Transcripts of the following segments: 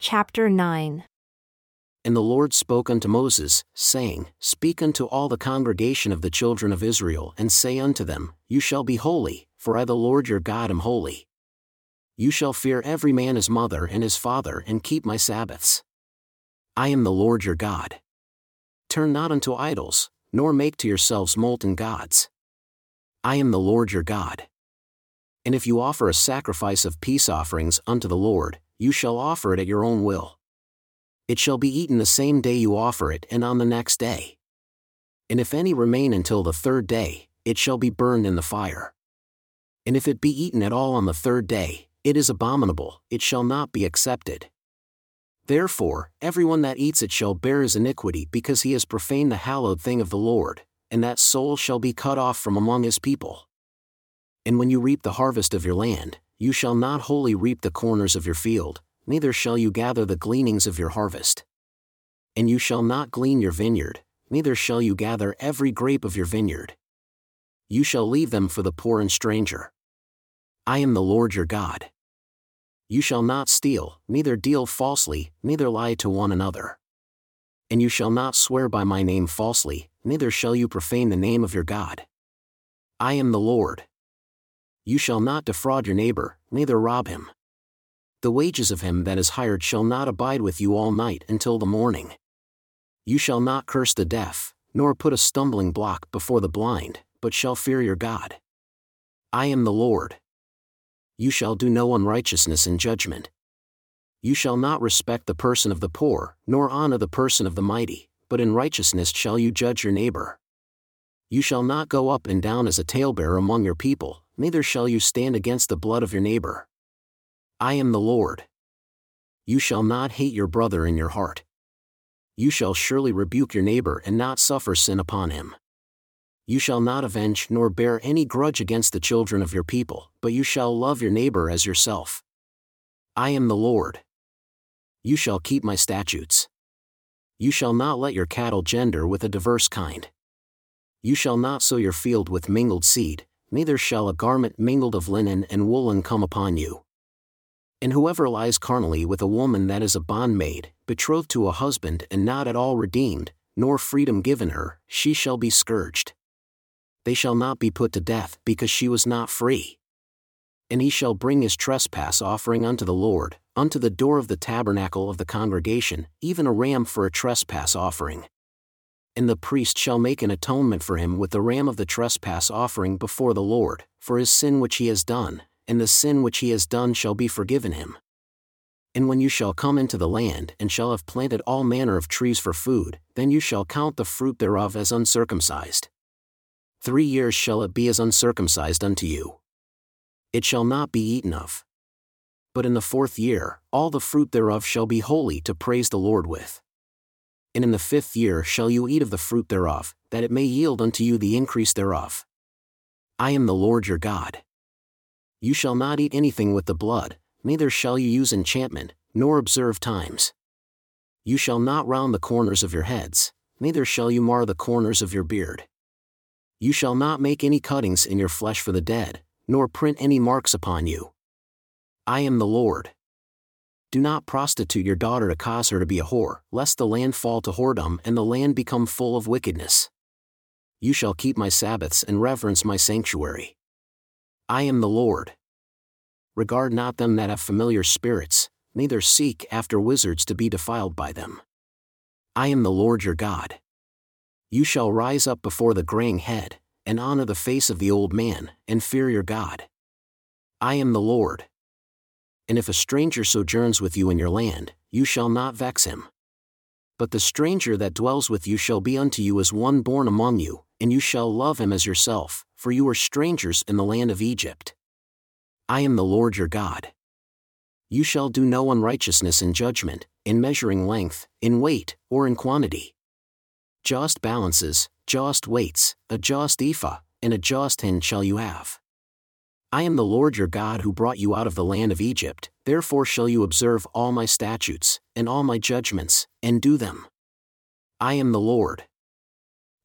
Chapter 9 And the Lord spoke unto Moses, saying, Speak unto all the congregation of the children of Israel, and say unto them, You shall be holy, for I the Lord your God am holy. You shall fear every man his mother and his father, and keep my Sabbaths. I am the Lord your God. Turn not unto idols, nor make to yourselves molten gods. I am the Lord your God. And if you offer a sacrifice of peace offerings unto the Lord, you shall offer it at your own will. It shall be eaten the same day you offer it and on the next day. And if any remain until the third day, it shall be burned in the fire. And if it be eaten at all on the third day, it is abominable, it shall not be accepted. Therefore, everyone that eats it shall bear his iniquity because he has profaned the hallowed thing of the Lord, and that soul shall be cut off from among his people. And when you reap the harvest of your land, you shall not wholly reap the corners of your field, neither shall you gather the gleanings of your harvest. And you shall not glean your vineyard, neither shall you gather every grape of your vineyard. You shall leave them for the poor and stranger. I am the Lord your God. You shall not steal, neither deal falsely, neither lie to one another. And you shall not swear by my name falsely, neither shall you profane the name of your God. I am the Lord. You shall not defraud your neighbor, neither rob him. The wages of him that is hired shall not abide with you all night until the morning. You shall not curse the deaf, nor put a stumbling block before the blind, but shall fear your God. I am the Lord. You shall do no unrighteousness in judgment. You shall not respect the person of the poor, nor honor the person of the mighty, but in righteousness shall you judge your neighbor. You shall not go up and down as a talebearer among your people, neither shall you stand against the blood of your neighbor. I am the Lord. You shall not hate your brother in your heart. You shall surely rebuke your neighbor and not suffer sin upon him. You shall not avenge nor bear any grudge against the children of your people, but you shall love your neighbor as yourself. I am the Lord. You shall keep my statutes. You shall not let your cattle gender with a diverse kind. You shall not sow your field with mingled seed, neither shall a garment mingled of linen and woolen come upon you. And whoever lies carnally with a woman that is a bondmaid, betrothed to a husband and not at all redeemed, nor freedom given her, she shall be scourged. They shall not be put to death, because she was not free. And he shall bring his trespass offering unto the Lord, unto the door of the tabernacle of the congregation, even a ram for a trespass offering and the priest shall make an atonement for him with the ram of the trespass offering before the Lord, for his sin which he has done, and the sin which he has done shall be forgiven him. And when you shall come into the land and shall have planted all manner of trees for food, then you shall count the fruit thereof as uncircumcised. Three years shall it be as uncircumcised unto you. It shall not be eaten of. But in the fourth year, all the fruit thereof shall be holy to praise the Lord with and in the fifth year shall you eat of the fruit thereof, that it may yield unto you the increase thereof. I am the Lord your God. You shall not eat anything with the blood, neither shall you use enchantment, nor observe times. You shall not round the corners of your heads, neither shall you mar the corners of your beard. You shall not make any cuttings in your flesh for the dead, nor print any marks upon you. I am the Lord. Do not prostitute your daughter to cause her to be a whore, lest the land fall to whoredom and the land become full of wickedness. You shall keep my Sabbaths and reverence my sanctuary. I am the Lord. Regard not them that have familiar spirits, neither seek after wizards to be defiled by them. I am the Lord your God. You shall rise up before the graying head, and honor the face of the old man, and fear your God. I am the Lord and if a stranger sojourns with you in your land, you shall not vex him. But the stranger that dwells with you shall be unto you as one born among you, and you shall love him as yourself, for you are strangers in the land of Egypt. I am the Lord your God. You shall do no unrighteousness in judgment, in measuring length, in weight, or in quantity. Just balances, just weights, a just ephah, and a just hin shall you have. I am the Lord your God who brought you out of the land of Egypt, therefore shall you observe all my statutes, and all my judgments, and do them. I am the Lord.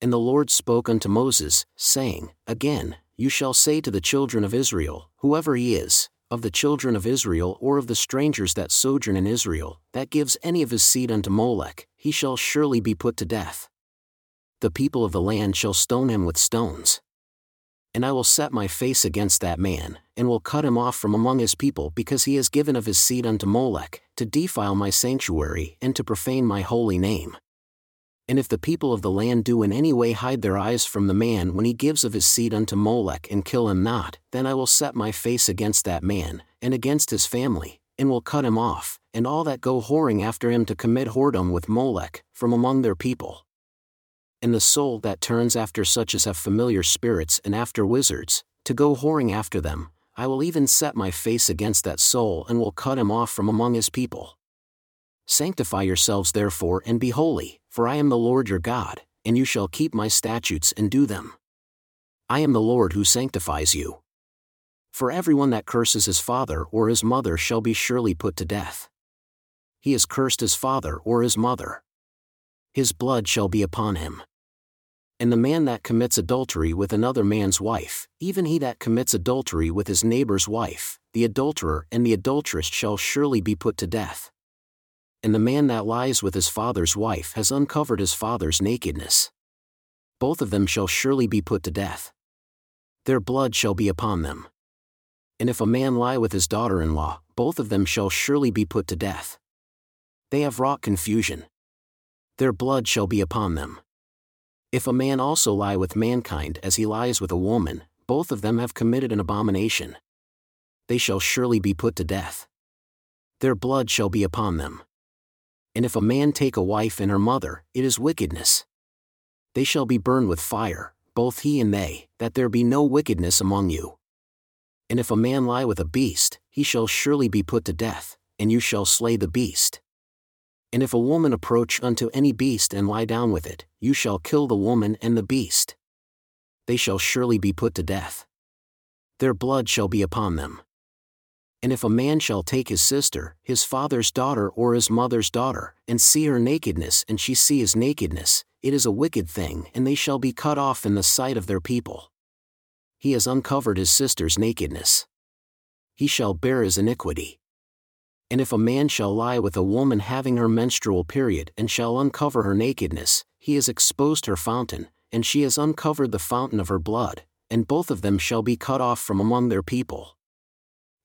And the Lord spoke unto Moses, saying, Again, you shall say to the children of Israel, whoever he is, of the children of Israel or of the strangers that sojourn in Israel, that gives any of his seed unto Molech, he shall surely be put to death. The people of the land shall stone him with stones. And I will set my face against that man, and will cut him off from among his people because he has given of his seed unto Molech, to defile my sanctuary and to profane my holy name. And if the people of the land do in any way hide their eyes from the man when he gives of his seed unto Molech and kill him not, then I will set my face against that man, and against his family, and will cut him off, and all that go whoring after him to commit whoredom with Molech, from among their people. And the soul that turns after such as have familiar spirits and after wizards, to go whoring after them, I will even set my face against that soul and will cut him off from among his people. Sanctify yourselves therefore and be holy, for I am the Lord your God, and you shall keep my statutes and do them. I am the Lord who sanctifies you. For everyone that curses his father or his mother shall be surely put to death. He has cursed his father or his mother. His blood shall be upon him. And the man that commits adultery with another man's wife, even he that commits adultery with his neighbor's wife, the adulterer and the adulteress shall surely be put to death and the man that lies with his father's wife has uncovered his father's nakedness. Both of them shall surely be put to death. Their blood shall be upon them. And if a man lie with his daughter in law, both of them shall surely be put to death. They have wrought confusion. Their blood shall be upon them. If a man also lie with mankind as he lies with a woman, both of them have committed an abomination. They shall surely be put to death. Their blood shall be upon them and if a man take a wife and her mother, it is wickedness. They shall be burned with fire, both he and they, that there be no wickedness among you. And if a man lie with a beast, he shall surely be put to death, and you shall slay the beast. And if a woman approach unto any beast and lie down with it, you shall kill the woman and the beast. They shall surely be put to death. Their blood shall be upon them. And if a man shall take his sister, his father's daughter or his mother's daughter, and see her nakedness and she see his nakedness, it is a wicked thing and they shall be cut off in the sight of their people. He has uncovered his sister's nakedness. He shall bear his iniquity. And if a man shall lie with a woman having her menstrual period and shall uncover her nakedness, he has exposed her fountain, and she has uncovered the fountain of her blood, and both of them shall be cut off from among their people.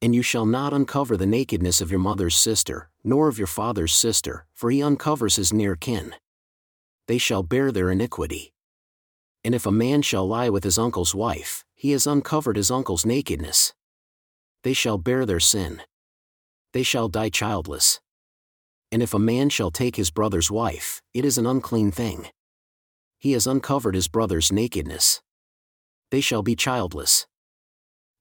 And you shall not uncover the nakedness of your mother's sister, nor of your father's sister, for he uncovers his near kin. They shall bear their iniquity. And if a man shall lie with his uncle's wife, he has uncovered his uncle's nakedness. They shall bear their sin. They shall die childless. And if a man shall take his brother's wife, it is an unclean thing. He has uncovered his brother's nakedness. They shall be childless.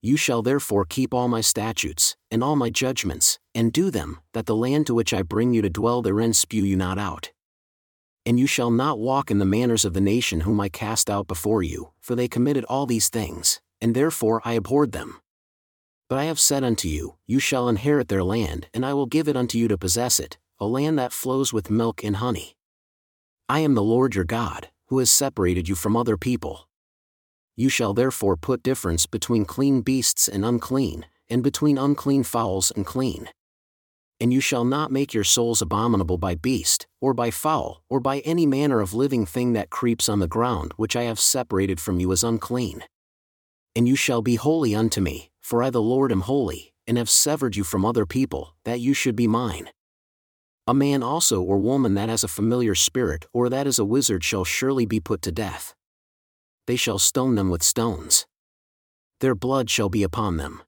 You shall therefore keep all my statutes, and all my judgments, and do them, that the land to which I bring you to dwell therein spew you not out. And you shall not walk in the manners of the nation whom I cast out before you, for they committed all these things, and therefore I abhorred them. But I have said unto you, You shall inherit their land, and I will give it unto you to possess it, a land that flows with milk and honey. I am the Lord your God, who has separated you from other people you shall therefore put difference between clean beasts and unclean, and between unclean fowls and clean. And you shall not make your souls abominable by beast, or by fowl, or by any manner of living thing that creeps on the ground which I have separated from you as unclean. And you shall be holy unto me, for I the Lord am holy, and have severed you from other people, that you should be mine. A man also or woman that has a familiar spirit or that is a wizard shall surely be put to death they shall stone them with stones. Their blood shall be upon them.